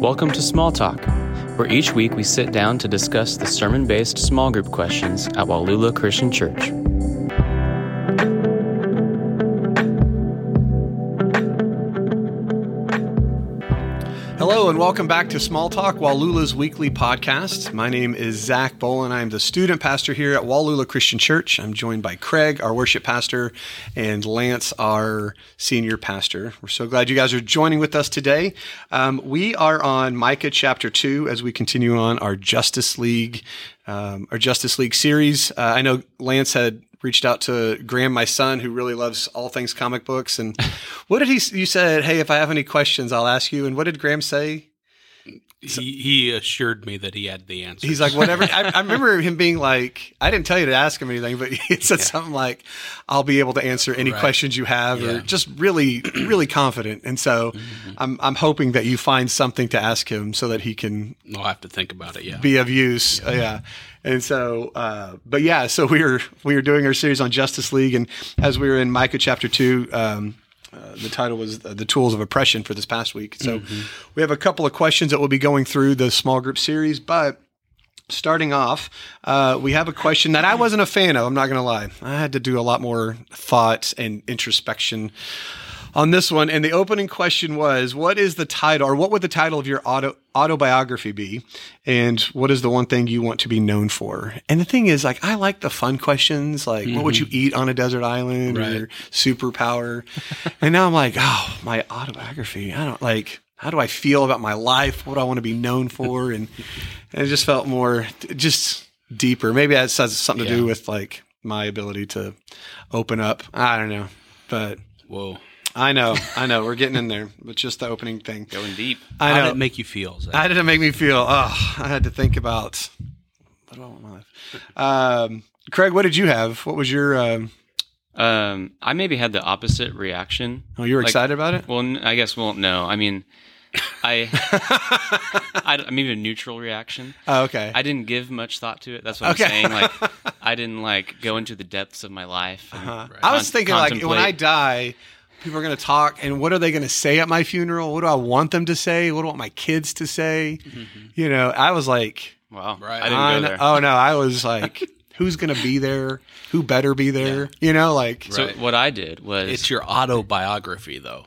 Welcome to Small Talk, where each week we sit down to discuss the sermon based small group questions at Wallula Christian Church. And welcome back to Small Talk, Wallula's weekly podcast. My name is Zach Bolin. I'm the student pastor here at Wallula Christian Church. I'm joined by Craig, our worship pastor, and Lance, our senior pastor. We're so glad you guys are joining with us today. Um, we are on Micah chapter 2 as we continue on our Justice League um, our Justice League series. Uh, I know Lance had reached out to Graham, my son, who really loves all things comic books. And what did he? You said, "Hey, if I have any questions, I'll ask you." And what did Graham say? He, he assured me that he had the answer. He's like, whatever. I, I, remember him being like, I didn't tell you to ask him anything, but he said yeah. something like, I'll be able to answer any right. questions you have, yeah. or just really, really confident. And so mm-hmm. I'm, I'm hoping that you find something to ask him so that he can. I'll have to think about it. Yeah. Be of use. Yeah. Yeah. And so, uh, but yeah, so we were, we were doing our series on Justice League. And as we were in Micah chapter two, um, uh, the title was uh, The Tools of Oppression for this past week. So mm-hmm. we have a couple of questions that we'll be going through the small group series, but starting off, uh, we have a question that I wasn't a fan of. I'm not going to lie. I had to do a lot more thought and introspection on this one. And the opening question was, what is the title or what would the title of your auto, autobiography be? And what is the one thing you want to be known for? And the thing is, like, I like the fun questions, like, mm-hmm. what would you mm-hmm. eat on a desert island right. or your superpower? and now I'm like, oh, my autobiography. I don't like, how do I feel about my life? What do I want to be known for? And, and it just felt more, just deeper. Maybe that has something to do with like my ability to open up. I don't know, but whoa. I know, I know. We're getting in there but just the opening thing. Going deep. I know. How did it make you feel? Zach? How did it make me feel? Oh, I had to think about what do I want my life. Um, Craig, what did you have? What was your? Um, um, I maybe had the opposite reaction. Oh, you were like, excited about it? Well, I guess. Well, no. I mean, I, I, I mean a neutral reaction. Oh, okay. I didn't give much thought to it. That's what okay. I'm saying. Like, I didn't like go into the depths of my life. And, uh-huh. right. I was thinking like when I die, people are going to talk and what are they going to say at my funeral? What do i want them to say? What do i want my kids to say? Mm-hmm. you know i was like wow. Right. I didn't go there. oh no i was like who's going to be there? Who better be there? Yeah. you know like so right. what i did was it's your autobiography though.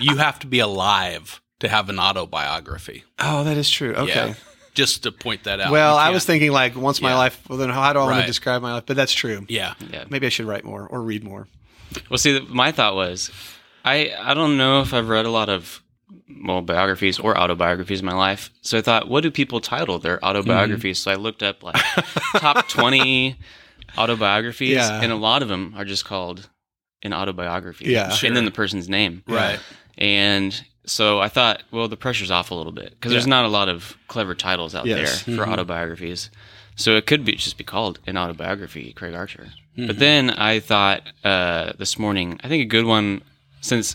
You have to be alive to have an autobiography. Oh that is true. Okay. Yeah. just to point that out. Well i was thinking like once my life well then how do i right. want to describe my life? But that's true. Yeah. Yeah. Maybe i should write more or read more well, see, my thought was, I I don't know if I've read a lot of well biographies or autobiographies in my life. So I thought, what do people title their autobiographies? Mm-hmm. So I looked up like top twenty autobiographies, yeah. and a lot of them are just called an autobiography. Yeah, sure. and then the person's name. Right. And so I thought, well, the pressure's off a little bit because yeah. there's not a lot of clever titles out yes. there for mm-hmm. autobiographies. So it could be just be called an autobiography, Craig Archer. Mm-hmm. But then I thought uh, this morning, I think a good one, since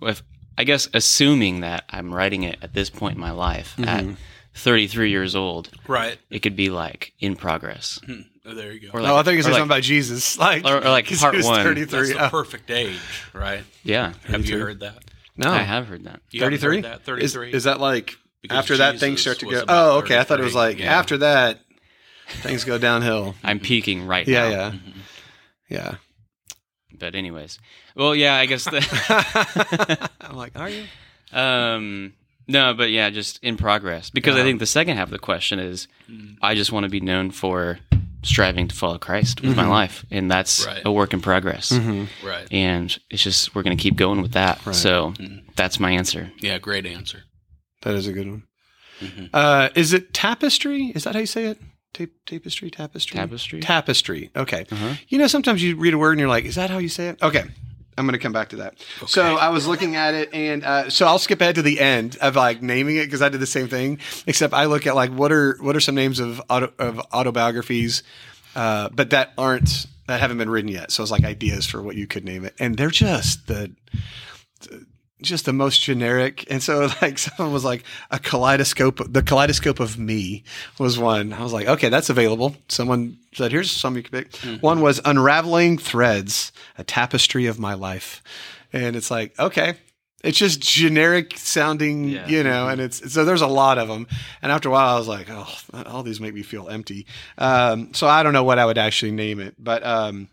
if I guess assuming that I'm writing it at this point in my life mm-hmm. at 33 years old, right? It could be like in progress. Mm-hmm. Oh, there you go. Or like, oh, I think it's like, something about Jesus, like or, or like part one. 33. That's the perfect age, right? Yeah. 33. Have you heard that? No, I have heard that. 33. 33. Is, is that like because after Jesus that things start to go? Oh, okay. I thought it was like yeah. after that things go downhill. I'm peaking right yeah, now. Yeah, mm-hmm. Yeah. But anyways, well, yeah, I guess the I'm like, are you? Um, no, but yeah, just in progress. Because I think the second half of the question is, mm. I just want to be known for striving to follow Christ with mm-hmm. my life, and that's right. a work in progress. Mm-hmm. Right. And it's just we're going to keep going with that. Right. So mm-hmm. that's my answer. Yeah, great answer. That is a good one. Mm-hmm. Uh, is it tapestry? Is that how you say it? Tape, tapestry, tapestry, tapestry, tapestry. Okay. Uh-huh. You know, sometimes you read a word and you're like, "Is that how you say it?" Okay. I'm going to come back to that. Okay. So I was looking at it, and uh, so I'll skip ahead to the end of like naming it because I did the same thing. Except I look at like what are what are some names of auto, of autobiographies, uh, but that aren't that haven't been written yet. So it's like ideas for what you could name it, and they're just the just the most generic. And so like someone was like a kaleidoscope, the kaleidoscope of me was one. I was like, okay, that's available. Someone said, here's some you can pick. Mm-hmm. One was unraveling threads, a tapestry of my life. And it's like, okay. it's just generic sounding, Yeah. you know, and it's so there's a lot of them. And after a while, I was like, oh, all these make me feel empty. Um, so I don't know what I would actually name it, but um,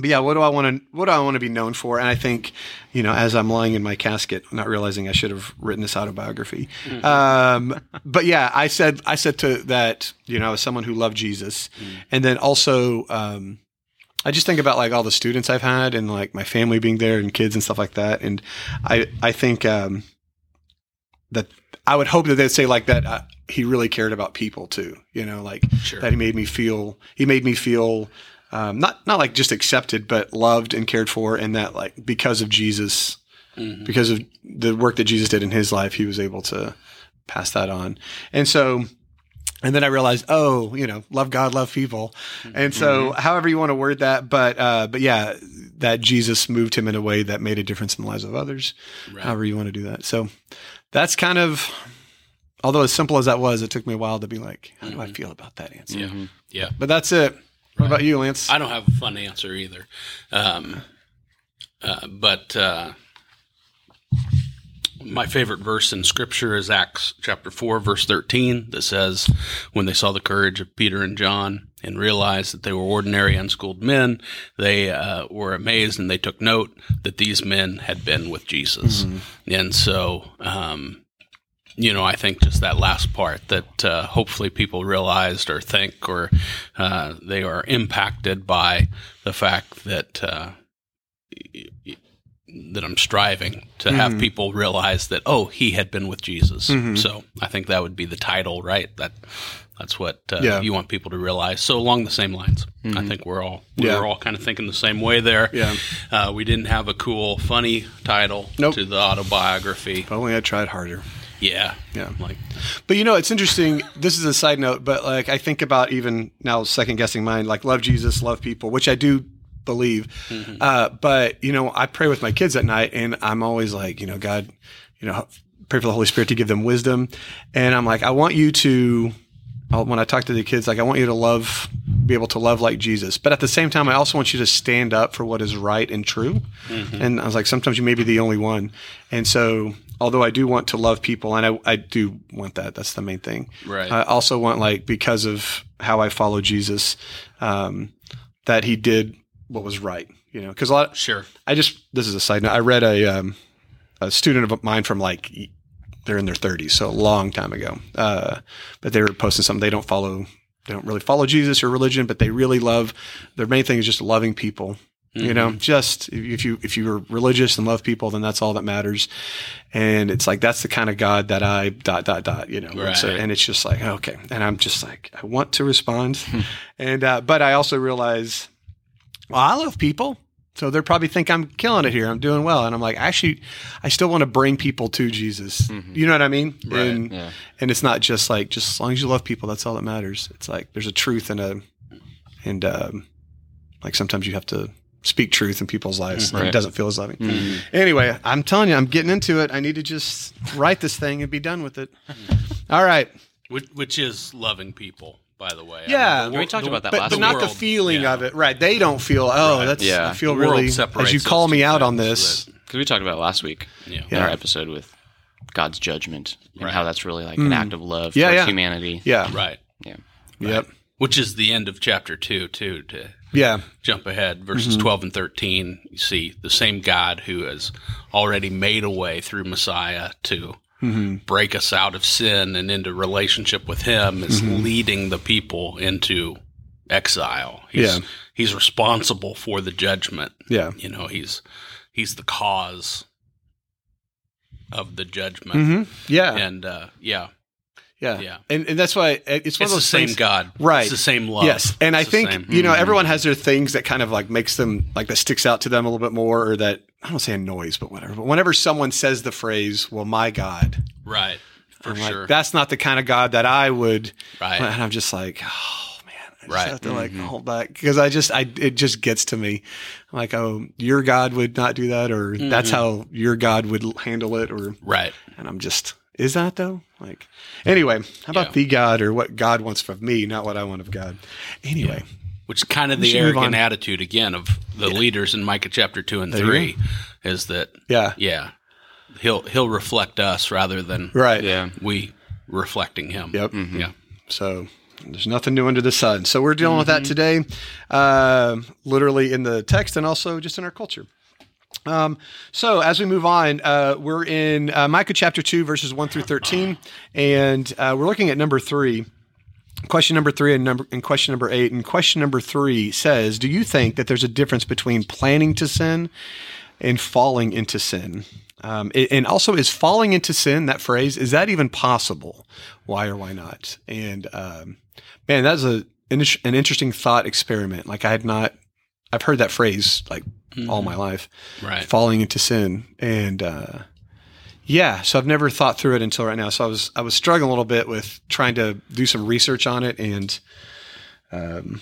but yeah, what do I want to what do I want to be known for? And I think, you know, as I'm lying in my casket, not realizing I should have written this autobiography. Um, but yeah, I said I said to that, you know, I was someone who loved Jesus, and then also. Um, I just think about like all the students I've had and like my family being there and kids and stuff like that. And I, I think, um, that I would hope that they'd say like that. Uh, he really cared about people too, you know, like Sure. that he made me feel, he made me feel, um, not, not like just accepted, but loved and cared for. And that like, because of Jesus, mm-hmm. because of the work that Jesus did in his life, he was able to pass that on. And so, and then I realized, oh, you know, love God, love people. Mm-hmm. And so, mm-hmm. however you want to word that, but, uh, but yeah, that Jesus moved him in a way that made a difference in the lives of others, Right. however you want to do that. So that's kind of, although as simple as that was, it took me a while to be like, how do I feel about that answer? Yeah. Yeah. But that's it. What about you, Lance? I don't have a fun answer either. Um, uh, but uh, my favorite verse in Scripture is Acts chapter 4, verse 13, that says, When they saw the courage of Peter and John and realized that they were ordinary, unschooled men, they uh, were amazed and they took note that these men had been with Jesus. And so, um, you know, I think just that last part that uh, hopefully people realized or think or uh, they are impacted by the fact that uh, that I'm striving to have people realize that oh he had been with Jesus. So I think that would be the title, right? That that's what uh, Yeah. you want people to realize. So along the same lines, I think we're all we were all kind of thinking the same way there. Yeah. Uh, we didn't have a cool, funny title Nope. to the autobiography. If only I tried harder. Yeah, Yeah. like But you know, it's interesting. This is a side note, but like I think about even now, second guessing mine, like love Jesus, love people, which I do believe. Uh, but you know, I pray with my kids at night, and I'm always like, you know, God, you know, pray for the Holy Spirit to give them wisdom, and I'm like, I want you to. When I talk to the kids, like I want you to love, be able to love like Jesus, but at the same time, I also want you to stand up for what is right and true. And I was like, sometimes you may be the only one, and so although I do want to love people, and I, I do want that, that's the main thing. Right. I also want like because of how I follow Jesus, um, that he did what was right. You know, because a lot. sure. I just this is a side note. I read a um, a student of mine from like they're in their 30s, so a long time ago. Uh, but they were posting something. They don't follow. They don't really follow Jesus or religion, but they really love. Their main thing is just loving people. You know, just if you if you are religious and love people, then that's all that matters. And it's like that's the kind of God that I dot dot dot. You know, and, so, and it's just like okay, and I'm just like I want to respond, and uh, but I also realize well, I love people. So they probably think I'm killing it here. I'm doing well. And I'm like, actually, I still want to bring people to Jesus. You know what I mean? Right. And, Yeah. and it's not just like, just as long as you love people, that's all that matters. It's like, there's a truth and a, and, um, like sometimes you have to speak truth in people's lives. Mm-hmm. and It doesn't feel as loving. Mm-hmm. Anyway, I'm telling you, I'm getting into it. I need to just write this thing and be done with it. All right. Which, which is loving people, by the way. I Yeah. mean, the We talked the- about that But, last but not the feeling yeah. of it. Right. They don't feel, oh, Right. that's, Yeah. I feel The world really, as you call me out on this. Because we talked about it last week Yeah. in Yeah. our episode with God's judgment and Right. how that's really like an mm. act of love Yeah, towards yeah. humanity. Yeah. Right. Yeah. Yep. Which is the end of chapter two, too, to Yeah. jump ahead, verses Mm-hmm. 12 and 13, you see the same God who has already made a way through Messiah to Mm-hmm. break us out of sin and into relationship with Him is Mm-hmm. leading the people into exile. He's, Yeah. he's responsible for the judgment. Yeah. You know, he's he's the cause of the judgment. Mm-hmm. Yeah. And uh, yeah, Yeah. Yeah. And, and that's why uh, it's one it's of the those same things- God, Right. It's the same love. Yes. And I It's the think, same- you know, mm-hmm. everyone has their things that kind of like makes them like that sticks out to them a little bit more or that I don't say annoys, but whatever. But whenever someone says the phrase, well, my God, right for I'm like, sure. that's not the kind of God that I would. Right. And I'm just like, oh man, I just Right. have to like mm-hmm. hold back because I just, I, it just gets to me. I'm like, oh, your God would not do that, or that's mm-hmm. how your God would handle it, or right. and I'm just, is that though? Like, anyway, how about Yeah. the God or what God wants from me, not what I want of God? Anyway, which is kind of the arrogant attitude again of the leaders in Micah chapter two and There three is that yeah, yeah he'll he'll reflect us rather than right. Yeah. we reflecting him. Yep. Yeah. So there's nothing new under the sun. So we're dealing with that today, uh, literally in the text and also just in our culture. Um, so as we move on, uh, we're in uh, Micah chapter 2, verses 1 through 13, and uh, we're looking at number 3. Question number three and number and question number eight. And question number three says, Do you think that there's a difference between planning to sin and falling into sin? Um, and also, is falling into sin that phrase is that even possible? Why or why not? And um, man, that's an interesting thought experiment. Like I had not, I've heard that phrase like mm-hmm. all my life, right? Falling into sin, and uh, yeah, so I've never thought through it until right now. So I was I was struggling a little bit with trying to do some research on it, and um,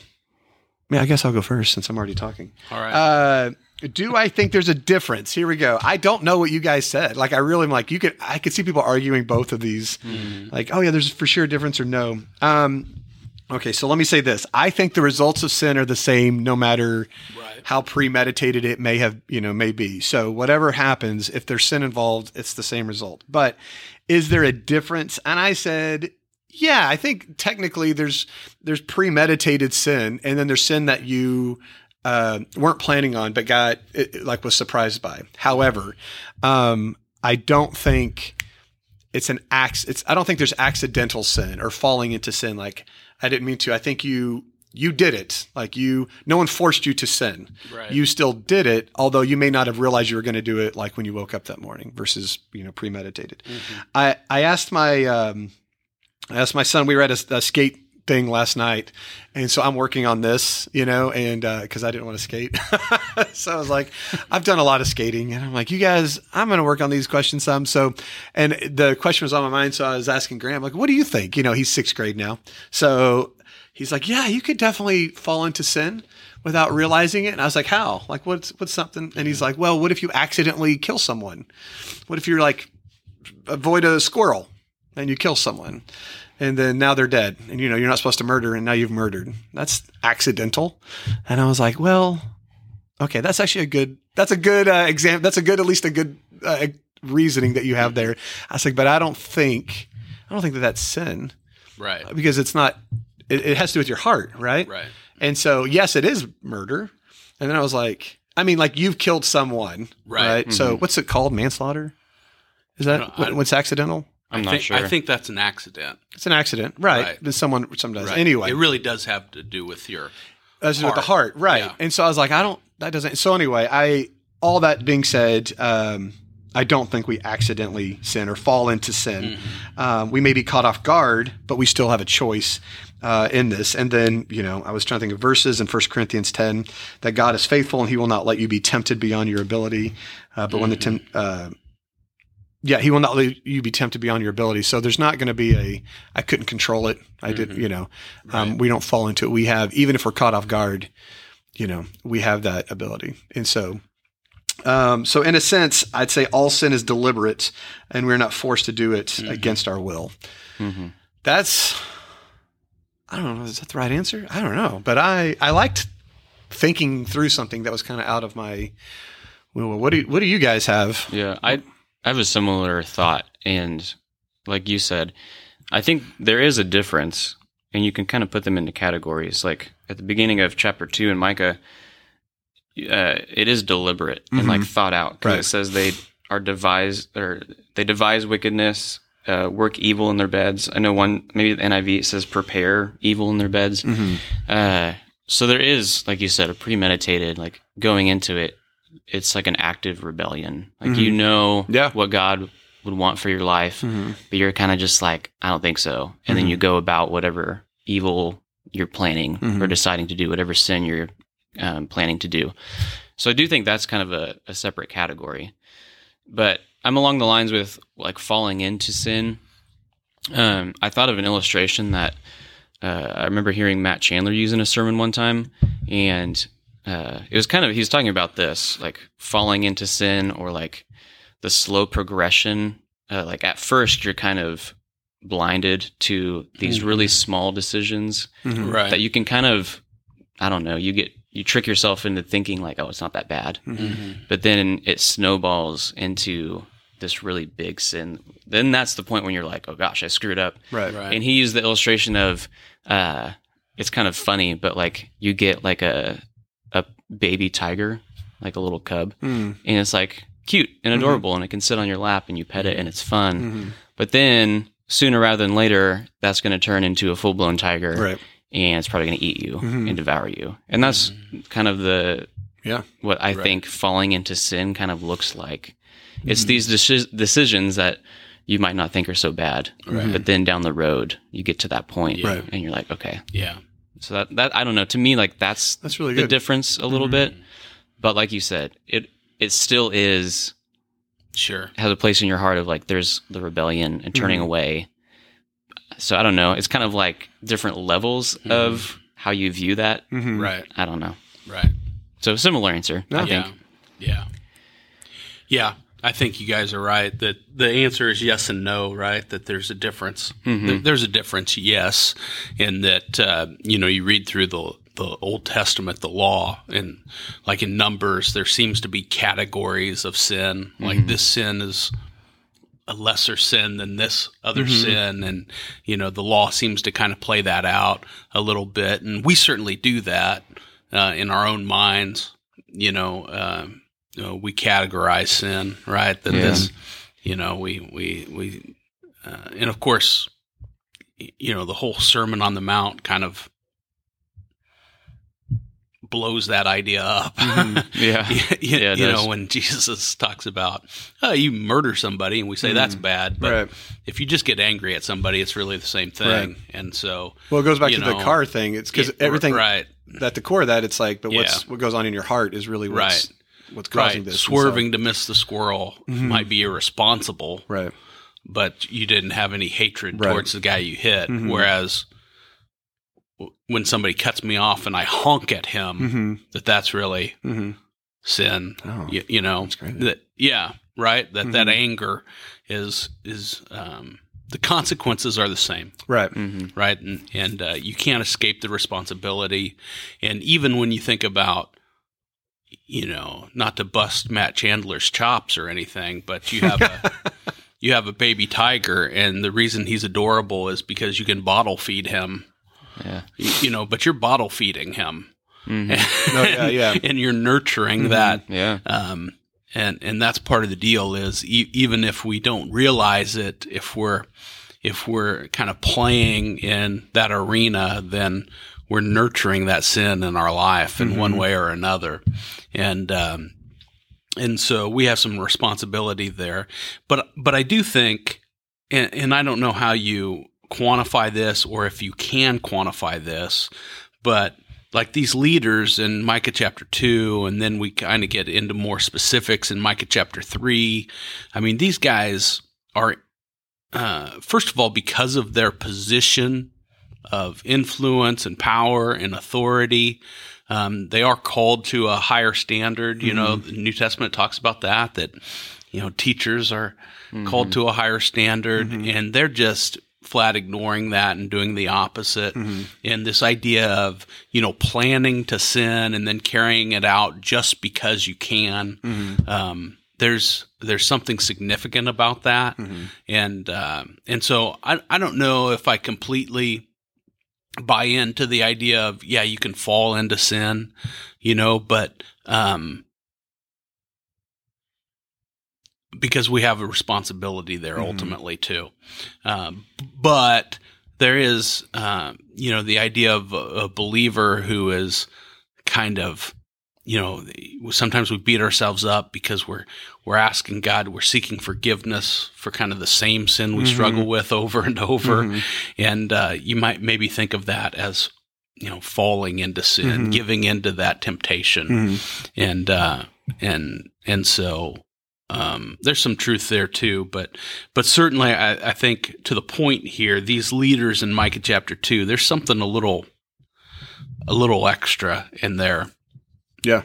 yeah, I guess I'll go first since I'm already talking. All right. Uh, do I think there's a difference? Here we go. I don't know what you guys said. Like I really am like you could I could see people arguing both of these. Mm-hmm. Like oh yeah, there's for sure a difference or no. Um, okay, so let me say this. I think the results of sin are the same no matter right. how premeditated it may have you know may be. So whatever happens, if there's sin involved, it's the same result. But is there a difference? And I said yeah, I think technically there's there's premeditated sin, and then there's sin that you uh, weren't planning on, but got it, like was surprised by. However, um, I don't think it's an acts. It's I don't think there's accidental sin or falling into sin. Like I didn't mean to. I think you you did it. Like you, no one forced you to sin. Right. You still did it, although you may not have realized you were going to do it. Like when you woke up that morning, versus you know premeditated. Mm-hmm. I I asked my um, I asked my son. We were at a, a skate thing last night. And so I'm working on this, you know, and because uh, I didn't want to skate. so I was like, I've done a lot of skating. And I'm like, you guys, I'm going to work on these questions some. So, and the question was on my mind. So I was asking Graham, like, what do you think? You know, he's sixth grade now. So he's like, yeah, you could definitely fall into sin without realizing it. And I was like, how? Like, what's, what's something? And he's like, well, what if you accidentally kill someone? What if you're like, avoid a squirrel and you kill someone? And then now they're dead. And you know you're not supposed to murder and now you've murdered. That's accidental. And i was like well okay that's actually a good that's a good uh, exam that's a good at least a good uh, reasoning that you have there. I was like but i don't think i don't think that that's sin. Right. Because it's not it, it has to do with your heart right? Right. And so yes it is murder. And then i was like i mean like you've killed someone right, right? Mm-hmm. so what's it called? Manslaughter? Is that what's accidental I'm I not think, sure. I think that's an accident. It's an accident, right? right. Someone, someone does. Right. Anyway, it really does have to do with your that's with the heart, right? Yeah. And so I was like, I don't. That doesn't. So anyway, I. All that being said, um, I don't think we accidentally sin or fall into sin. Mm-hmm. Um, we may be caught off guard, but we still have a choice uh, in this. And then, you know, I was trying to think of verses in 1 Corinthians 10 that God is faithful and he will not let you be tempted beyond your ability. Uh, but mm-hmm. when the mm-hmm. uh, yeah, he will not let you be tempted beyond your ability. So there's not going to be a, I couldn't control it. I mm-hmm. did, you know, um, right. we don't fall into it. We have, even if we're caught off guard, you know, we have that ability. And so, um, so in a sense, I'd say all sin is deliberate and we're not forced to do it mm-hmm. against our will. Mm-hmm. That's, I don't know. Is that the right answer? I don't know, but I, I liked thinking through something that was kind of out of my, well, what do, what do you guys have? Yeah. I, I have a similar thought, and like you said, I think there is a difference, and you can kind of put them into categories. Like at the beginning of chapter two in Micah, uh, it is deliberate mm-hmm. and like mm-hmm. thought out because right. it says they are devised or they devise wickedness, uh, work evil in their beds. I know one maybe the NIV says prepare evil in their beds. Mm-hmm. Uh, so there is, like you said, a premeditated like going into it it's like an active rebellion. Like mm-hmm. you know yeah. what God would want for your life, mm-hmm. but you're kind of just like, I don't think so. And mm-hmm. then you go about whatever evil you're planning or mm-hmm. deciding to do, whatever sin you're um, planning to do. So I do think that's kind of a, a separate category. But I'm along the lines with like falling into sin. Um, I thought of an illustration that uh, I remember hearing Matt Chandler use in a sermon one time, and uh, it was kind of he was talking about this like falling into sin or like the slow progression uh, like at first you're kind of blinded to these mm-hmm. really small decisions mm-hmm. right. that you can kind of i don't know you get you trick yourself into thinking like oh it's not that bad mm-hmm. but then it snowballs into this really big sin, then that's the point when you're like, oh gosh, I screwed up. Right. Right. And he used the illustration of, uh, it's kind of funny, but like you get like a a baby tiger, like a little cub, Mm. and it's like cute and Mm-hmm. adorable, and it can sit on your lap and you pet it, and it's fun. But then sooner rather than later, that's going to turn into a full blown tiger, Right. and it's probably going to eat you Mhm. and devour you. And that's kind of the Yeah. what I Right. think falling into sin kind of looks like. It's Mm-hmm. these deci- decisions that you might not think are so bad, Right. but then down the road you get to that point, Yeah. and you're like, okay. Yeah. So that that I don't know. To me, like that's That's really the good. difference a little bit. But like you said, it it still is Sure. has a place in your heart of like there's the rebellion and turning Mhm. away. So I don't know. It's kind of like different levels of how you view that. Mhm. Right. I don't know. Right. So similar answer, I yeah. think. Yeah. Yeah. I think you guys are right that the answer is yes and no, right? That there's a difference. Mm-hmm. There's a difference, yes, in that uh, you know you read through the the Old Testament, the law, and like in Numbers, there seems to be categories of sin. Like this sin is a lesser sin than this other sin, and you know the law seems to kind of play that out a little bit, and we certainly do that uh, in our own minds. You know, um, you know, we categorize sin, right? That Yeah. this, you know, we we we, uh, and of course, you know, the whole Sermon on the Mount kind of blows that idea up. Yeah. you, you- Yeah, it you does. know, when Jesus talks about, oh, you murder somebody, and we say that's bad, but Right. if you just get angry at somebody, it's really the same thing. Right. And so, Well, it goes back to know, the car thing. It's because it- everything right, at the core of that, it's like, but what's Yeah. what goes on in your heart is really what's Right. What's causing right, this. And so- swerving to miss the squirrel might be irresponsible, right. but you didn't have any hatred Right. towards the guy you hit. Mhm. Whereas when somebody cuts me off and I honk at him, Mm-hmm. that that's really Mm-hmm. sin. Oh, you, you know that yeah right that that Mhm. anger is is um, the consequences are the same Right. hmm right and and uh, you can't escape the responsibility and even when you think about you know not to bust Matt Chandler's chops or anything but you have a you have a baby tiger and the reason he's adorable is because you can bottle feed him Yeah. you, you know but you're bottle feeding him hmm Oh, yeah, yeah. and you're nurturing Mhm. that Yeah. um, and and that's part of the deal is e- even if we don't realize it, if we're if we're kind of playing in that arena, then we're nurturing that sin in our life in one way or another, and um, and so we have some responsibility there. But but I do think, and, and I don't know how you quantify this or if you can quantify this, but like these leaders in Micah chapter 2, and then we kind of get into more specifics in Micah chapter 3. I mean, these guys are, uh, first of all, because of their position of influence and power and authority, um, they are called to a higher standard. You know, the New Testament talks about that, that, you know, teachers are called to a higher standard, and they're just flat ignoring that and doing the opposite. And this idea of, you know, planning to sin and then carrying it out just because you can. Um, there's there's something significant about that, and um, and so I I don't know if I completely buy into the idea of yeah you can fall into sin, you know, but um, because we have a responsibility there ultimately too. Um, but there is, um, you know, the idea of a, a believer who is kind of, you know, sometimes we beat ourselves up because we're we're asking God, we're seeking forgiveness for kind of the same sin we struggle with over and over, and uh, you might maybe think of that as you know falling into sin, giving into that temptation, Mm-hmm. and uh, and and so um, there's some truth there too, but but certainly I, I think to the point here, these leaders in Micah chapter two, there's something a little a little extra in their Yeah.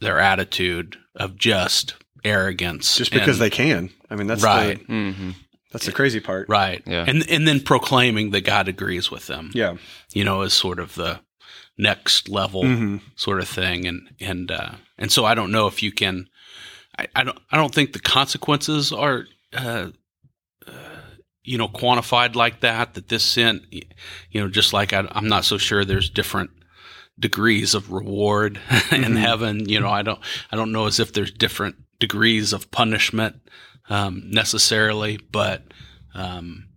their attitude of just arrogance, Just because and- they can. I mean, that's Right. The, hmm that's the crazy part. right, Yeah. and and then proclaiming that God agrees with them, Yeah. you know, is sort of the next level hmm sort of thing and and uh and so I don't know if you can I, I don't I don't think the consequences are uh, uh, you know quantified like that. That this sin, you know, just like I, am not so sure there's different degrees of reward in mm-hmm. heaven. You know, I don't I don't know as if there's different degrees of punishment um, necessarily, but um,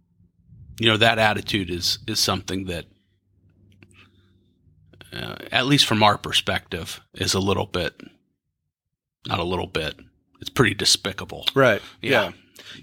you know that attitude is is something that. Uh, at least from our perspective, is a little bit, not a little bit, it's pretty despicable. Right. Yeah.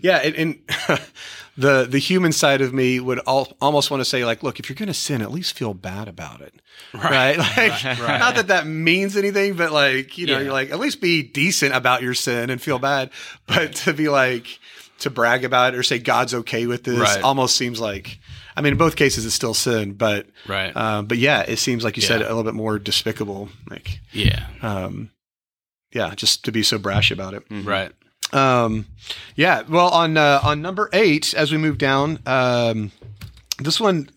Yeah. yeah and, and the the human side of me would all, almost want to say like, look, if you're going to sin, at least feel bad about it. Right. right? Like, right. not that that means anything, but like, you know, yeah. you're like, at least be decent about your sin and feel bad. But to be like, to brag about it or say God's okay with this right. almost seems like, I mean, in both cases, it's still sin, but, right. Um, but yeah, it seems like you yeah. said a little bit more despicable. Like, yeah. Um, yeah, just to be so brash about it. Mm-hmm. Right. Um, yeah. Well, on uh, on number eight, as we move down, um, this one,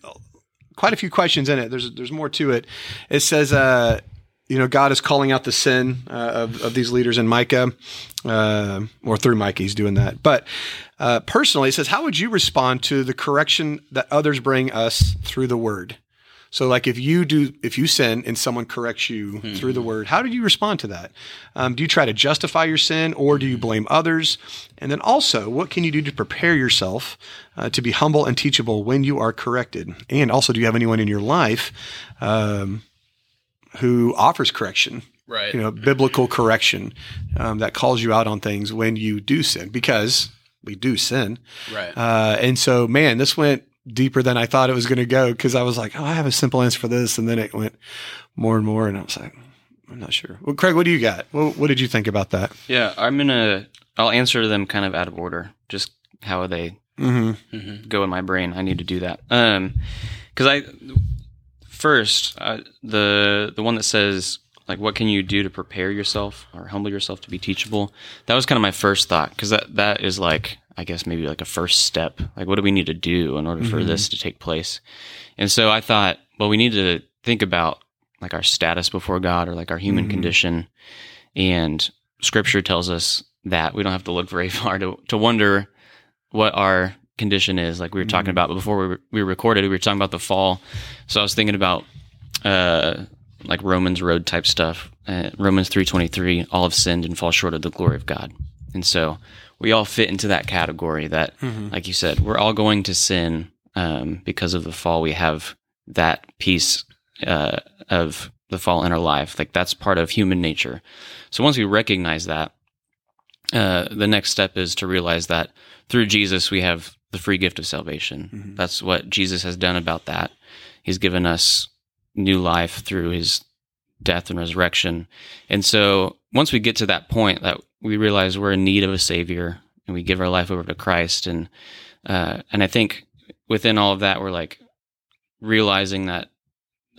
quite a few questions in it. There's there's more to it. It says, uh, you know, God is calling out the sin uh, of of these leaders in Micah, uh, or through Micah, he's doing that. But uh, personally, it says, how would you respond to the correction that others bring us through the Word? So, like if you do, if you sin and someone corrects you mm-hmm. through the word, how do you respond to that? Um, do you try to justify your sin or do you blame others? And then also, what can you do to prepare yourself uh, to be humble and teachable when you are corrected? And also, do you have anyone in your life um, who offers correction? Right. You know, biblical correction um, that calls you out on things when you do sin because we do sin. Right. Uh, and so, man, this went deeper than I thought it was going to go because I was like, oh, I have a simple answer for this, and then it went more and more, and I was like, I'm not sure. Well, Craig, what do you got? What, what did you think about that? Yeah, I'm gonna. I'll answer them kind of out of order, just how they mm-hmm. mm-hmm. go in my brain. I need to do that. Um, because I first uh, the the one that says like what can you do to prepare yourself or humble yourself to be teachable that was kind of my first thought because that that is like I guess maybe like a first step. Like, what do we need to do in order for mm-hmm. this to take place? And so I thought, well, we need to think about like our status before God or like our human mm-hmm. condition. And scripture tells us that we don't have to look very far to, to wonder what our condition is. Like we were mm-hmm. talking about before we, we recorded, we were talking about the fall. So I was thinking about, uh, like Romans road type stuff. Uh, Romans 3:23 all have sinned and fall short of the glory of God. And so we all fit into that category that, mm-hmm. like you said, we're all going to sin um, because of the fall. We have that piece uh, of the fall in our life. Like that's part of human nature. So once we recognize that, uh, the next step is to realize that through Jesus, we have the free gift of salvation. Mm-hmm. That's what Jesus has done about that. He's given us new life through his death and resurrection. And so once we get to that point that we realize we're in need of a savior and we give our life over to Christ. And, uh, and I think within all of that, we're like realizing that,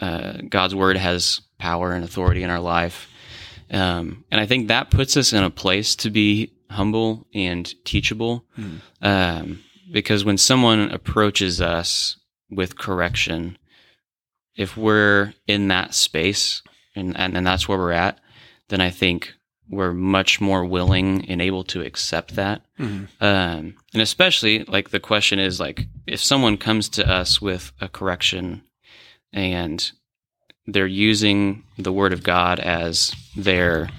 uh, God's word has power and authority in our life. Um, and I think that puts us in a place to be humble and teachable. Hmm. Um, because when someone approaches us with correction, if we're in that space and, and, and that's where we're at, then I think we're much more willing and able to accept that. Mm-hmm. Um, and especially like the question is like, if someone comes to us with a correction and they're using the word of God as their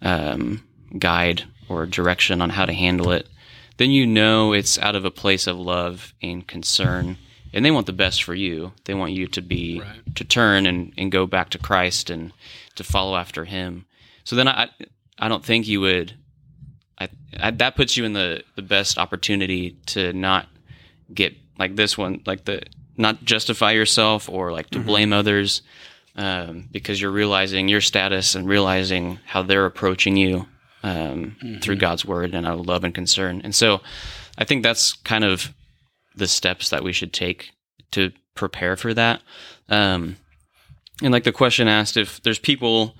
um, guide or direction on how to handle it, then you know it's out of a place of love and concern. And they want the best for you. They want you to be, right. to turn and, and go back to Christ and to follow after Him. So then I, I don't think you would. I, I, that puts you in the the best opportunity to not get like this one, like the not justify yourself or like to mm-hmm. blame others, um, because you're realizing your status and realizing how they're approaching you um, mm-hmm. through God's word and out of love and concern. And so, I think that's kind of the steps that we should take to prepare for that. Um, and like the question asked, if there's people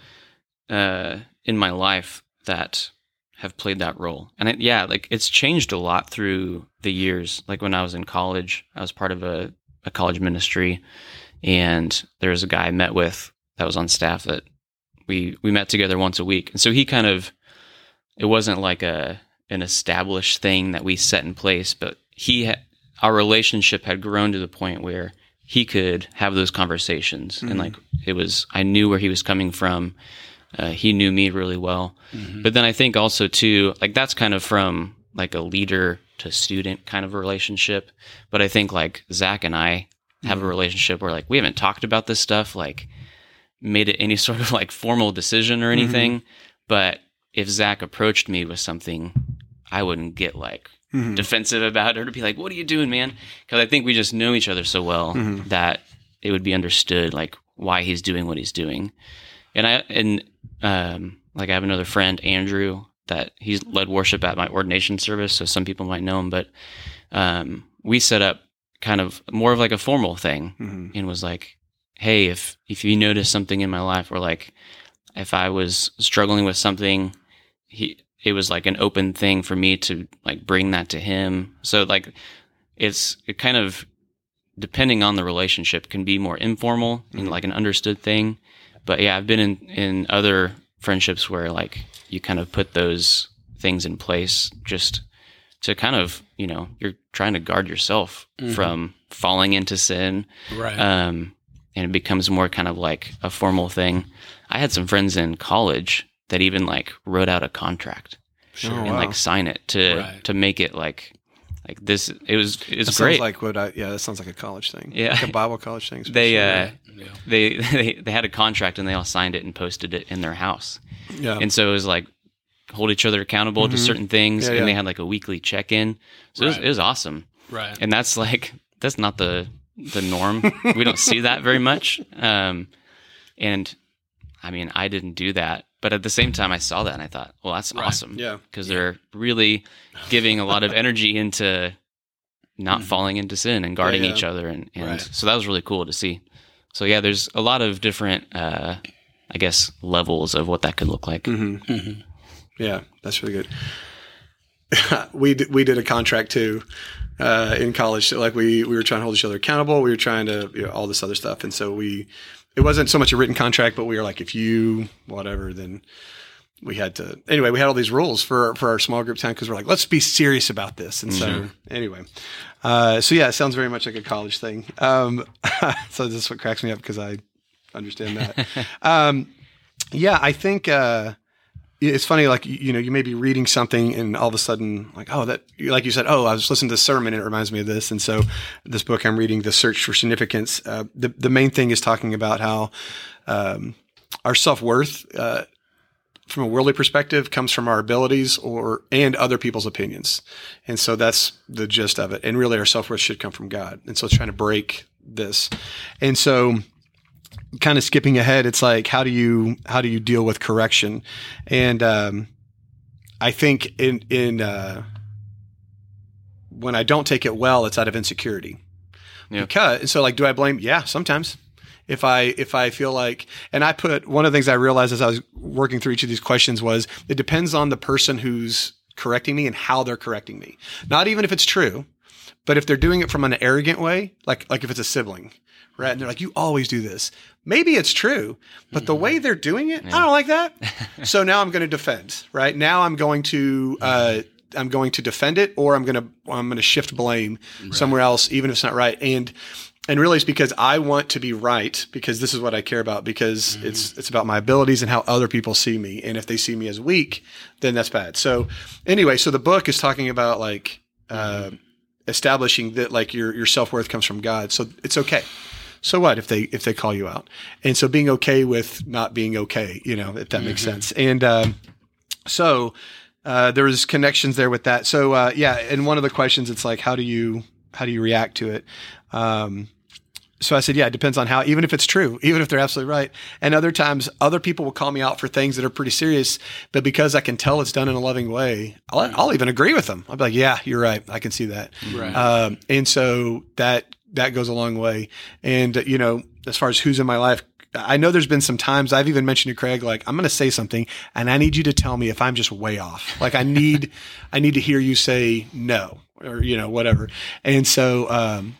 uh, in my life that have played that role. And it, yeah, like it's changed a lot through the years. Like when I was in college, I was part of a, a college ministry, and there was a guy I met with that was on staff that we we met together once a week. And so he kind of it wasn't like a an established thing that we set in place, but he ha- our relationship had grown to the point where he could have those conversations mm-hmm. and like it was I knew where he was coming from. Uh, he knew me really well. Mm-hmm. But then I think also too like that's kind of from like a leader to student kind of relationship. But I think like Zach and I have mm-hmm. a relationship where like we haven't talked about this stuff like made it any sort of like formal decision or anything. Mm-hmm. But if Zach approached me with something, I wouldn't get like mm-hmm. defensive about it or to be like, "What are you doing, man?" Because I think we just know each other so well mm-hmm. that it would be understood like why he's doing what he's doing. And I and um, like I have another friend, Andrew, that he's led worship at my ordination service, so some people might know him. But um, we set up kind of more of like a formal thing, mm-hmm. and was like, "Hey, if if you notice something in my life, or like if I was struggling with something, he it was like an open thing for me to like bring that to him. So like it's it kind of depending on the relationship can be more informal mm-hmm. and like an understood thing. But yeah, I've been in in other friendships where like you kind of put those things in place just to kind of you know you're trying to guard yourself mm-hmm. from falling into sin right um and it becomes more kind of like a formal thing i had some friends in college that even like wrote out a contract sure. and wow. like sign it to right. to make it like like this it was it's that great. like what I, yeah that sounds like a college thing. Yeah. Like a bible college thing they uh yeah. they, they they had a contract and they all signed it and posted it in their house. Yeah. And so it was like hold each other accountable mm-hmm. to certain things yeah, and yeah. they had like a weekly check-in. So right. it, was, it was awesome. Right. And that's like that's not the the norm. We don't see that very much. Um and i mean i didn't do that but at the same time, I saw that and I thought, well, that's right. awesome. Yeah. Because yeah. they're really giving a lot of energy into not mm-hmm. falling into sin and guarding yeah, yeah. each other. And, and right. so that was really cool to see. So, yeah, there's a lot of different, uh, I guess, levels of what that could look like. Mm-hmm. Mm-hmm. Yeah, that's really good. we, d- we did a contract too. Uh, in college, so like we we were trying to hold each other accountable. We were trying to you know, all this other stuff, and so we it wasn't so much a written contract, but we were like, if you whatever, then we had to. Anyway, we had all these rules for for our small group time because we're like, let's be serious about this. And mm-hmm. so anyway, uh, so yeah, it sounds very much like a college thing. Um, so this is what cracks me up because I understand that. um, yeah, I think. Uh, it's funny, like you know, you may be reading something and all of a sudden, like, oh, that, like you said, oh, I was listening to a sermon and it reminds me of this. And so, this book I'm reading, "The Search for Significance," uh, the the main thing is talking about how um, our self worth, uh, from a worldly perspective, comes from our abilities or and other people's opinions, and so that's the gist of it. And really, our self worth should come from God. And so, it's trying to break this, and so kind of skipping ahead, it's like how do you how do you deal with correction? And um, I think in in uh, when I don't take it well, it's out of insecurity. Yeah. Because so like, do I blame? Yeah, sometimes. If I if I feel like, and I put one of the things I realized as I was working through each of these questions was it depends on the person who's correcting me and how they're correcting me. Not even if it's true, but if they're doing it from an arrogant way, like like if it's a sibling, right? And they're like, "You always do this." Maybe it's true, but the way they're doing it, yeah. I don't like that. so now I'm going to defend, right? Now I'm going to uh, I'm going to defend it, or I'm going to I'm going to shift blame right. somewhere else, even if it's not right. And and really, it's because I want to be right because this is what I care about because mm-hmm. it's it's about my abilities and how other people see me. And if they see me as weak, then that's bad. So anyway, so the book is talking about like. Uh, mm-hmm. establishing that like your your self-worth comes from God. So it's okay so what if they if they call you out? And so being okay with not being okay, you know, if that mm-hmm. makes sense. And um, so uh, there was connections there with that. So uh, yeah, and one of the questions, it's like, how do you how do you react to it? Um, so I said, yeah, it depends on how, even if it's true, even if they're absolutely right. And other times, other people will call me out for things that are pretty serious, but because I can tell it's done in a loving way, I'll, I'll even agree with them. I'll be like, yeah, you're right. I can see that. Right. Um, and so that that goes a long way. And, you know, as far as who's in my life, I know there's been some times I've even mentioned to Craig, like, I'm going to say something and I need you to tell me if I'm just way off. Like I need, I need to hear you say no or, you know, whatever. And so, um,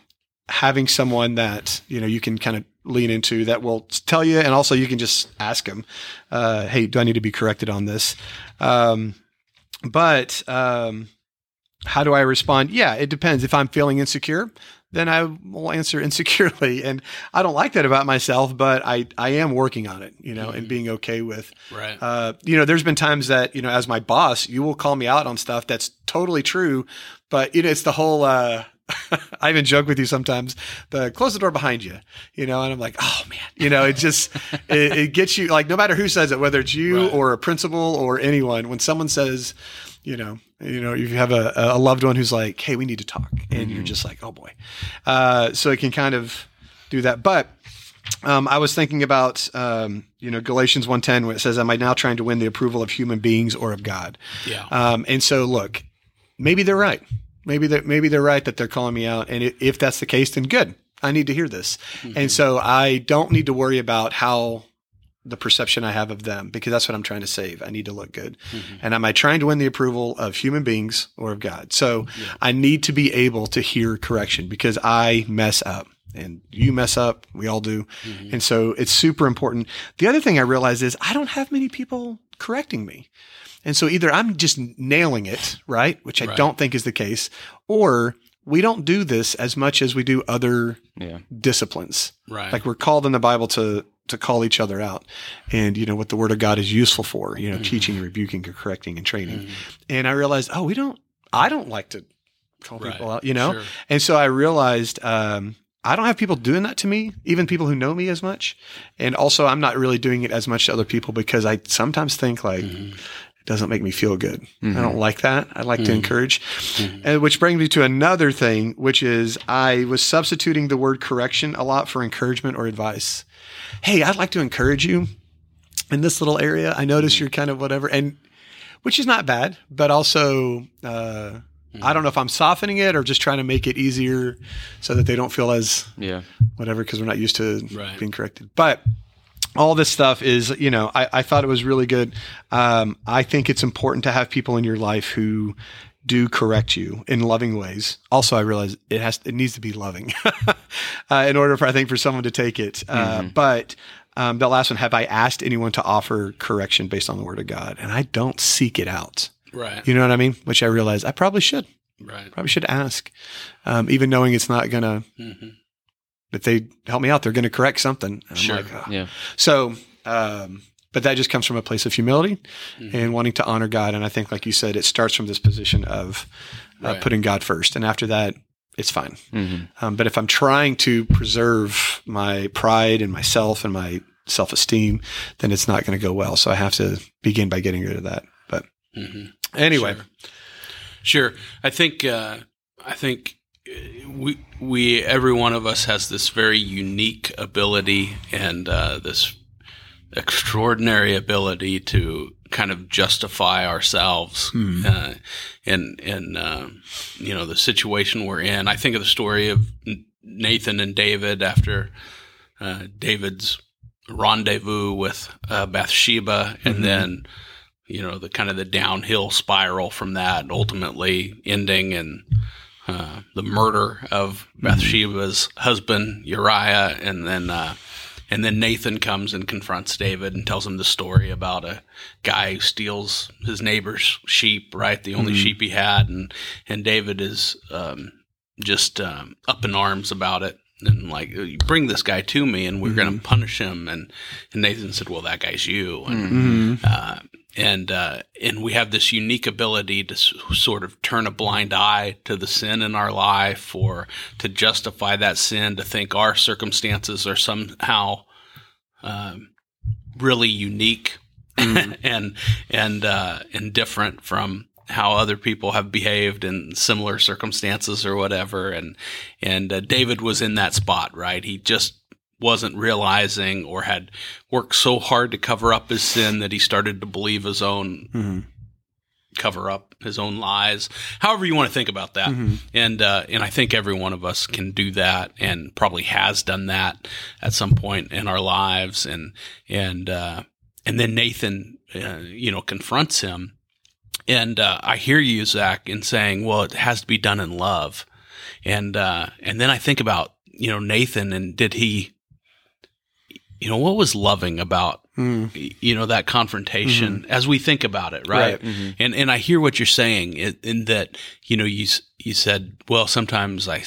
having someone that, you know, you can kind of lean into that will tell you. And also you can just ask them, uh, Hey, do I need to be corrected on this? Um, but um, how do I respond? Yeah, it depends. If I'm feeling insecure, then I will answer insecurely. And I don't like that about myself, but I, I am working on it, you know, mm-hmm. and being okay with, right. Uh, you know, there's been times that, you know, as my boss, you will call me out on stuff that's totally true, but you know, it's the whole, uh, I even joke with you sometimes. The close the door behind you, you know, and I'm like, oh man, you know, it just it, it, gets you like no matter who says it, whether it's you right. or a principal or anyone, when someone says, you know, you know, if you have a, a loved one who's like, hey, we need to talk, and mm-hmm. you're just like, oh boy, uh, so it can kind of do that, but. Um, I was thinking about, um, you know, Galatians 1.10 where it says, am I now trying to win the approval of human beings or of God? Yeah. Um, and so look, maybe they're right maybe they maybe they're right that they're calling me out, and if that's the case, then good. I need to hear this, mm-hmm. and so I don't need to worry about how the perception I have of them because that's what I'm trying to save. I need to look good. Mm-hmm. And am I trying to win the approval of human beings or of God? So yeah. I need to be able to hear correction because I mess up and you mess up. We all do. Mm-hmm. And so it's super important. The other thing I realize is I don't have many people correcting me. And so either I'm just nailing it, right? Which I right. don't think is the case, or we don't do this as much as we do other yeah. disciplines. Right. Like we're called in the Bible to to call each other out and you know what the word of God is useful for, you know, mm-hmm. teaching, rebuking, correcting and training. Mm-hmm. And I realized, oh, we don't I don't like to call right. people out, you know? Sure. And so I realized um, I don't have people doing that to me, even people who know me as much. And also, I'm not really doing it as much to other people because I sometimes think like, mm-hmm doesn't make me feel good. Mm-hmm. I don't like that. I like mm-hmm. to encourage. Mm-hmm. And which brings me to another thing, which is I was substituting the word correction a lot for encouragement or advice. Hey, I'd like to encourage you in this little area. I notice mm-hmm. you're kind of whatever, and which is not bad, but also, uh, I don't know if I'm softening it or just trying to make it easier so that they don't feel as yeah whatever because we're not used to right. being corrected. But all this stuff is, you know, I, I thought it was really good. Um, I think it's important to have people in your life who do correct you in loving ways. Also, I realize it has it needs to be loving uh, in order for I think for someone to take it. Uh, mm-hmm. But um, the last one, have I asked anyone to offer correction based on the Word of God? And I don't seek it out. Right. You know what I mean? Which I realize I probably should. Right. Probably should ask, um, even knowing it's not gonna. Mm-hmm if they help me out, they're going to correct something. Sure. Like, oh. Yeah. So, um, but that just comes from a place of humility mm-hmm. and wanting to honor God. And I think, like you said, it starts from this position of uh, right. putting God first. And after that, it's fine. Mm-hmm. Um, but if I'm trying to preserve my pride and myself and my self esteem, then it's not going to go well. So I have to begin by getting rid of that. But mm-hmm. anyway. Sure. sure. I think, uh, I think we we every one of us has this very unique ability and uh, this extraordinary ability to kind of justify ourselves hmm. uh, in in uh, you know the situation we're in. I think of the story of Nathan and David after uh, David's rendezvous with uh, Bathsheba, and mm-hmm. then you know the kind of the downhill spiral from that, ultimately ending in uh, the murder of Bathsheba's husband Uriah, and then uh, and then Nathan comes and confronts David and tells him the story about a guy who steals his neighbor's sheep, right? The only mm-hmm. sheep he had, and and David is um, just um, up in arms about it. And like, bring this guy to me, and we're mm-hmm. going to punish him. And, and Nathan said, "Well, that guy's you." And mm-hmm. uh, and uh, and we have this unique ability to s- sort of turn a blind eye to the sin in our life, or to justify that sin, to think our circumstances are somehow um, really unique mm. and and uh, and different from how other people have behaved in similar circumstances or whatever. And and uh, David was in that spot, right? He just wasn't realizing or had worked so hard to cover up his sin that he started to believe his own mm-hmm. cover up his own lies. However you want to think about that. Mm-hmm. and uh, and I think every one of us can do that and probably has done that at some point in our lives. And and uh, and then Nathan uh, you know confronts him. And uh, I hear you Zach in saying well it has to be done in love. And uh, and then I think about you know Nathan and did he you know, what was loving about mm. you know that confrontation mm-hmm. as we think about it, right? right. Mm-hmm. And and I hear what you're saying in, in, that you know you you said well sometimes I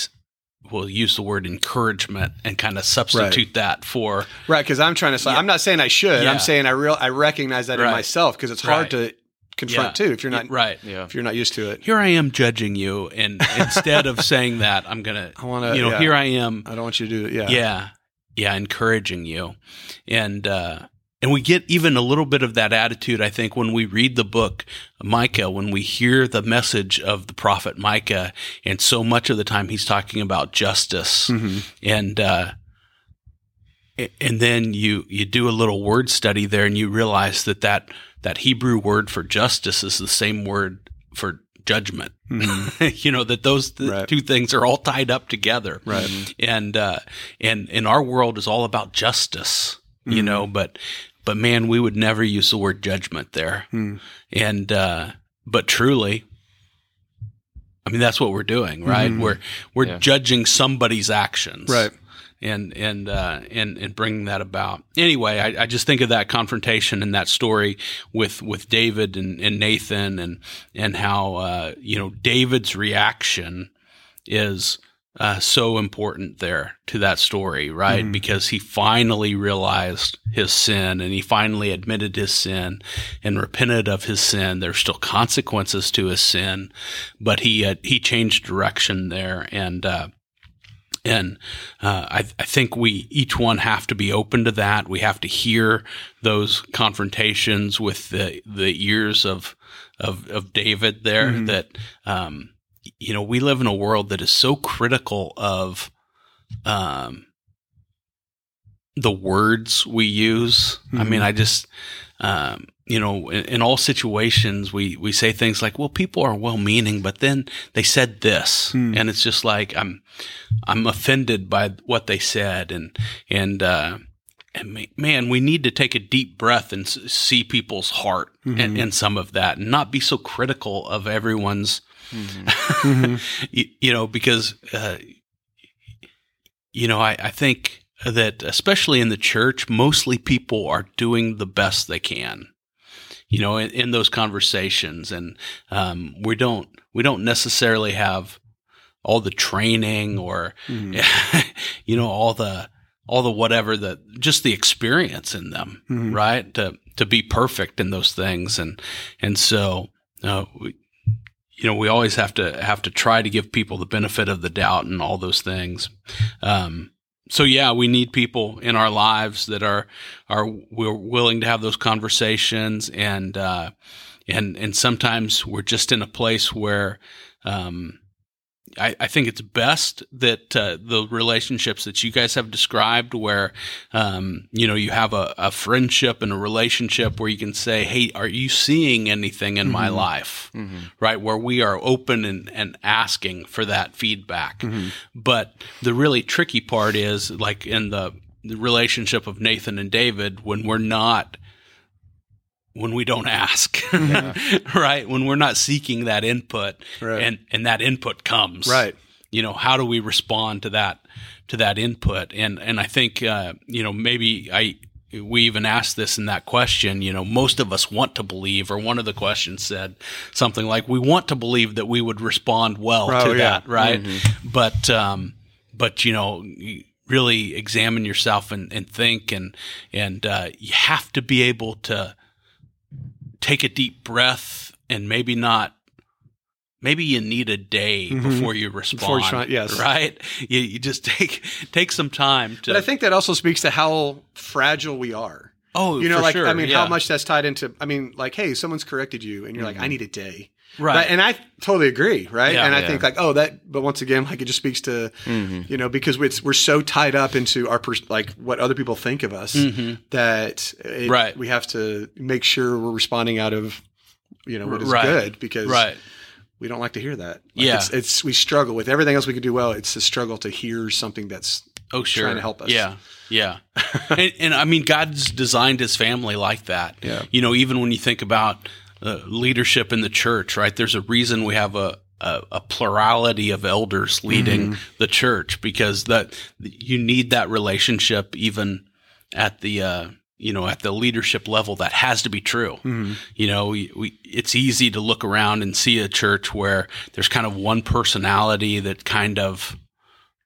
will use the word encouragement and kind of substitute right. that for right because I'm trying to say yeah. I'm not saying I should yeah. I'm saying I real I recognize that right. in myself because it's hard to confront yeah. too if you're not right yeah. if you're not used to it here i am judging you and instead of saying that i'm gonna i want to you know yeah. here i am i don't want you to do it yeah yeah yeah encouraging you and uh and we get even a little bit of that attitude, I think, when we read the book Micah, when we hear the message of the prophet Micah, and so much of the time he's talking about justice. Mm-hmm. And, uh, and then you, you do a little word study there and you realize that, that that Hebrew word for justice is the same word for judgment. Mm-hmm. you know that those right. two things are all tied up together. Right. And uh, and in our world is all about justice you mm. know, but, but man, we would never use the word judgment there. Mm. And, uh, but truly, I mean, that's what we're doing, right? Mm. We're, we're yeah. judging somebody's actions. Right. And, and, uh, and, and bringing that about. Anyway, I, I just think of that confrontation and that story with, with David and, and Nathan and, and how, uh, you know, David's reaction is, uh, so important there to that story, right? Mm-hmm. Because he finally realized his sin and he finally admitted his sin and repented of his sin. There's still consequences to his sin, but he uh, he changed direction there, and uh, and uh, I, I, think we each one have to be open to that. We have to hear those confrontations with the the ears of of, of David there mm-hmm. that. Um, you know, we live in a world that is so critical of um, the words we use. Mm-hmm. I mean, mm-hmm. I just, um, you know, in, in, all situations, we, we say things like, well, people are well meaning, but then they said this. Mm. And it's just like, I'm, I'm offended by what they said. And, and, uh, and man, we need to take a deep breath and see people's heart mm-hmm. and, and some of that and not be so critical of everyone's Mm-hmm. you, you, know, because, uh, you know, I, I think that especially in the church, mostly people are doing the best they can you know, in, in those conversations. And um, we don't we don't necessarily have all the training or mm-hmm. you know all the all the whatever the just the experience in them, mm-hmm. right? To to be perfect in those things, and and so uh, we, you know, we always have to have to try to give people the benefit of the doubt and all those things. Um, so yeah, we need people in our lives that are are we're willing to have those conversations, and uh, and and sometimes we're just in a place where um, I, I, think it's best that uh, the relationships that you guys have described, where um, you know you have a, a, friendship and a relationship where you can say, "Hey, are you seeing anything in mm-hmm. my life?" Mm-hmm. Right, where we are open and, and asking for that feedback. Mm-hmm. But the really tricky part is, like in the, the relationship of Nathan and David, when we're not when we don't ask, yeah. right? When we're not seeking that input, right. and and that input comes, right? You know, how do we respond to that to that input? And and I think uh, you know maybe I we even asked this in that question. You know, most of us want to believe, or one of the questions said something like, "We want to believe that we would respond well oh, to yeah. that," right? Mm-hmm. But um, but you know really examine yourself and, and think and and uh, you have to be able to take a deep breath and maybe not maybe you need a day mm-hmm. before you respond. Before you try, yes, right. You, you just take take some time to. But I think that also speaks to how fragile we are. Oh, you know, like sure. I mean, yeah. how much that's tied into. I mean, like, hey, someone's corrected you, and you're mm-hmm. like, I need a day. Right. And I totally agree. Right. Yeah, and I yeah. think like, oh, that, but once again, like it just speaks to, mm-hmm. you know, because it's, we're so tied up into our, pers- like what other people think of us mm-hmm. that it, right. we have to make sure we're responding out of, you know, what is right. good because right. we don't like to hear that. Like yeah. It's, it's, we struggle with everything else we can do well. It's a struggle to hear something that's oh, sure. trying to help us. Yeah. Yeah. and, and I mean, God's designed his family like that. Yeah. You know, even when you think about, uh, leadership in the church, right? There's a reason we have a, a, a plurality of elders leading mm-hmm. the church because that you need that relationship even at the uh, you know at the leadership level that has to be true. Mm-hmm. You know, we, we, it's easy to look around and see a church where there's kind of one personality that kind of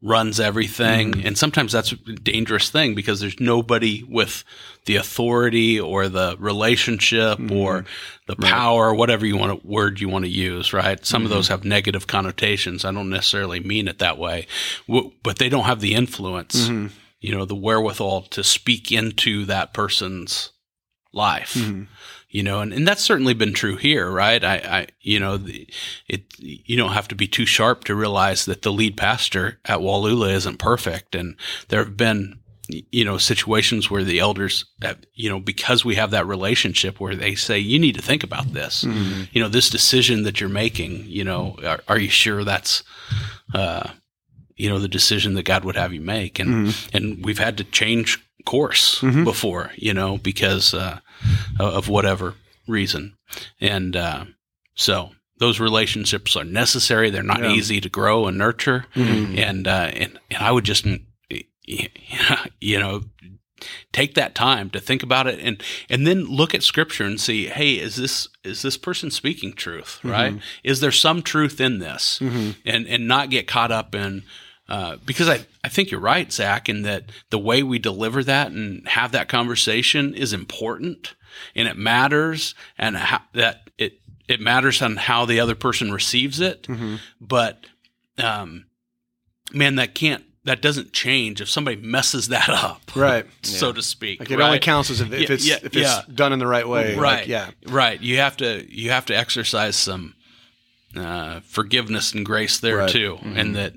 runs everything. Mm-hmm. And sometimes that's a dangerous thing because there's nobody with the authority or the relationship mm-hmm. or the power, right. whatever you want to word you want to use, right? Some mm-hmm. of those have negative connotations. I don't necessarily mean it that way, but they don't have the influence, mm-hmm. you know, the wherewithal to speak into that person's life. Mm-hmm you know, and, and that's certainly been true here, right? I, I you know, the, it, you don't have to be too sharp to realize that the lead pastor at Wallula isn't perfect. And there have been, you know, situations where the elders, have, you know, because we have that relationship where they say, you need to think about this, mm-hmm. you know, this decision that you're making, you know, are, are you sure that's, uh, you know, the decision that God would have you make? And, mm-hmm. and we've had to change course mm-hmm. before, you know, because, uh, of whatever reason. And uh, so those relationships are necessary. They're not yeah. easy to grow and nurture. Mm-hmm. And, uh, and, and I would just, you know, take that time to think about it and and then look at scripture and see hey is this is this person speaking truth right mm-hmm. is there some truth in this mm-hmm. and and not get caught up in uh, because I, I think you're right, Zach, in that the way we deliver that and have that conversation is important and it matters and how, that it, it matters on how the other person receives it. Mm-hmm. But, um, man, that can't, that doesn't change if somebody messes that up, right? so yeah. to speak. Like it right? only counts as if, if yeah, it's yeah, if it's done in the right way, right? Like, yeah, right. You have to you have to exercise some uh, forgiveness and grace there right. too, mm-hmm. and that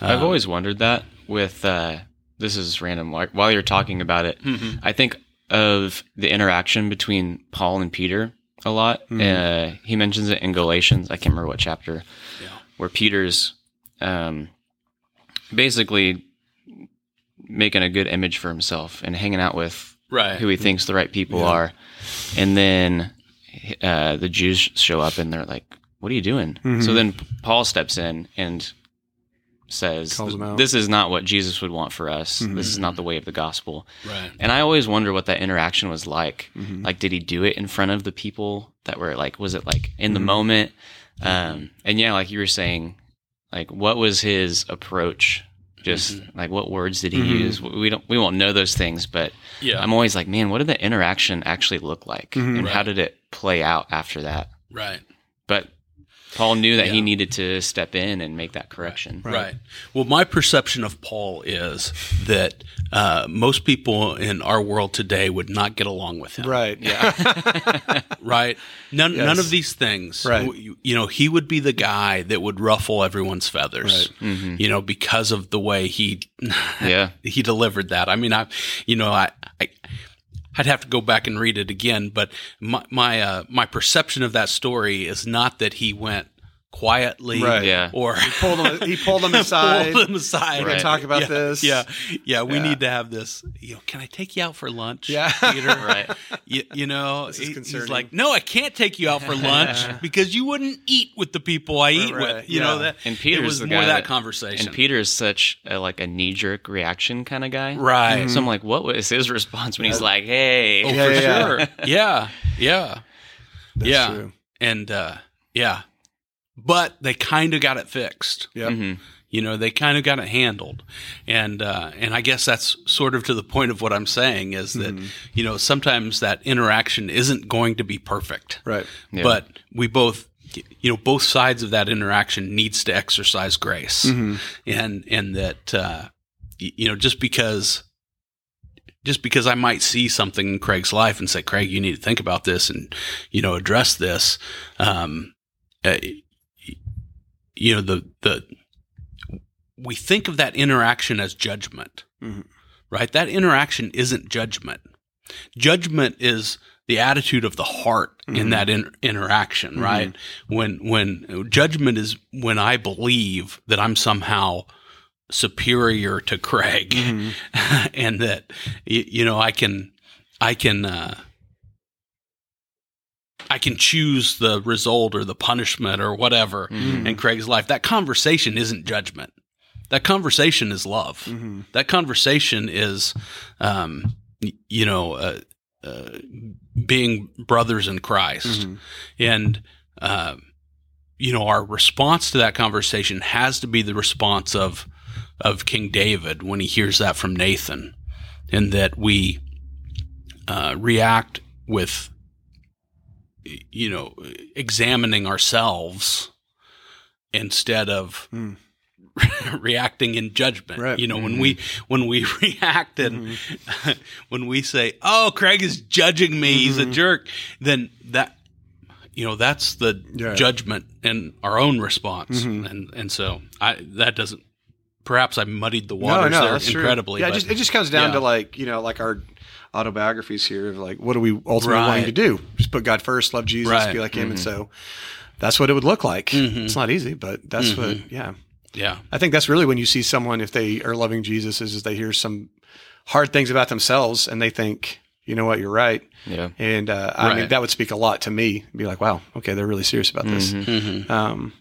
I've always wondered that with uh, this is random. While you're talking about it, mm-hmm. I think of the interaction between Paul and Peter a lot. Mm-hmm. Uh, he mentions it in Galatians. I can't remember what chapter, yeah. where Peter's um, basically making a good image for himself and hanging out with right. who he thinks the right people yeah. are, and then uh, the Jews show up and they're like, "What are you doing?" Mm-hmm. So then Paul steps in and says this is not what Jesus would want for us. Mm-hmm. This is not the way of the gospel. Right. And I always wonder what that interaction was like. Mm-hmm. Like, did he do it in front of the people that were like, was it like in mm-hmm. the moment? Um, and yeah, like you were saying, like what was his approach? Just mm-hmm. like what words did he mm-hmm. use? We don't, we won't know those things, but yeah. I'm always like, man, what did the interaction actually look like, mm-hmm. and right. how did it play out after that? Right. But Paul knew that yeah. he needed to step in and make that correction. Right. right. Well, my perception of Paul is that uh, most people in our world today would not get along with him. Right. Yeah. right. None. Yes. None of these things. Right. You know, he would be the guy that would ruffle everyone's feathers. Right. Mm-hmm. You know, because of the way he. yeah. he delivered that. I mean, I. You know, I. I I'd have to go back and read it again, but my my uh, my perception of that story is not that he went quietly right. yeah. or he pulled them he pulled them aside. pulled them aside. We're right. talk about yeah. this. Yeah. Yeah we yeah. need to have this. You know can i take you out for lunch yeah. Peter? Right. You, you know he, he's like no i can't take you out for lunch because you wouldn't eat with the people i eat right, with you know that and peter was more that, that, conversation. and peter is such a, like a knee-jerk reaction kind of guy. Right. Mm-hmm. so i'm like what was his response when he's like hey. Oh, for sure. Yeah. Yeah. Yeah. true. and uh yeah but they kind of got it fixed. Yeah. Mm-hmm. You know, they kind of got it handled, and uh, and I guess that's sort of to the point of what I'm saying is that mm-hmm. you know sometimes that interaction isn't going to be perfect, right? Yeah. But we both you know both sides of that interaction needs to exercise grace mm-hmm. and and that uh, you know just because just because I might see something in Craig's life and say Craig you need to think about this and you know address this um, uh, you know the the we think of that interaction as judgment mm-hmm. right that interaction isn't judgment judgment is the attitude of the heart mm-hmm. in that in- interaction mm-hmm. right when when judgment is when i believe that i'm somehow superior to craig mm-hmm. and that you know i can i can uh, I can choose the result or the punishment or whatever mm-hmm. in Craig's life. That conversation isn't judgment. That conversation is love. Mm-hmm. That conversation is, um, you know, uh, uh, being brothers in Christ, mm-hmm. and uh, you know, our response to that conversation has to be the response of of King David when he hears that from Nathan, and that we uh, react with, you know, examining ourselves instead of. Mm. reacting in judgment. Right. You know, mm-hmm. when we when we react and mm-hmm. when we say, "Oh, Craig is judging me; mm-hmm. he's a mm-hmm. jerk," then that you know that's the yeah. judgment and our own response, mm-hmm. and and so I that doesn't. Perhaps I muddied the waters no, no, there incredibly. True. Yeah, just, it just comes down yeah. to like you know like our autobiographies here of like what are we ultimately right. wanting to do? Just put God first, love Jesus, right. be like Him, and so that's what it would look like. It's not easy, but that's what yeah. Yeah. I think that's really when you see someone, if they are loving Jesus, is, is they hear some hard things about themselves and they think, you know what, you're right. Yeah. And uh, I right. mean, that would speak a lot to me. Be like, wow, okay, they're really serious about this. Mm-hmm. mm-hmm. Um,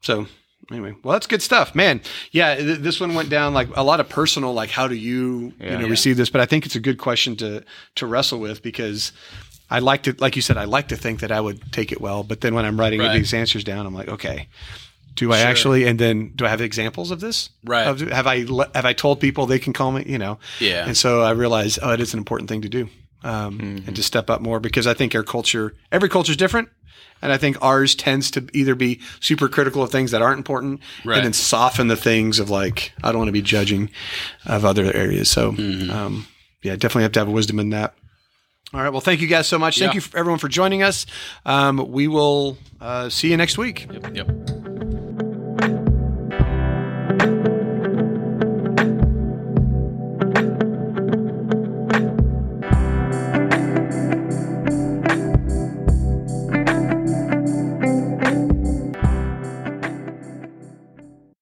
so anyway, well, that's good stuff, man. Yeah, th- this one went down like a lot of personal, like how do you, yeah, you know, yeah. receive this? But I think it's a good question to to wrestle with because I like to, like you said, I like to think that I would take it well, but then when I'm writing right. these answers down, I'm like, okay, do I sure. actually? And then do I have examples of this? Right. Of, have I have I told people they can call me? You know. Yeah. And so I realized, oh, it is an important thing to do, um, mm-hmm. and to step up more because I think our culture, every culture is different, and I think ours tends to either be super critical of things that aren't important, right. and then soften the things of like I don't want to be judging of other areas. So, mm-hmm. um, yeah, definitely have to have wisdom in that. All right. Well, thank you guys so much. Thank yeah. you for everyone for joining us. Um, we will uh, see you next week. Yep. yep.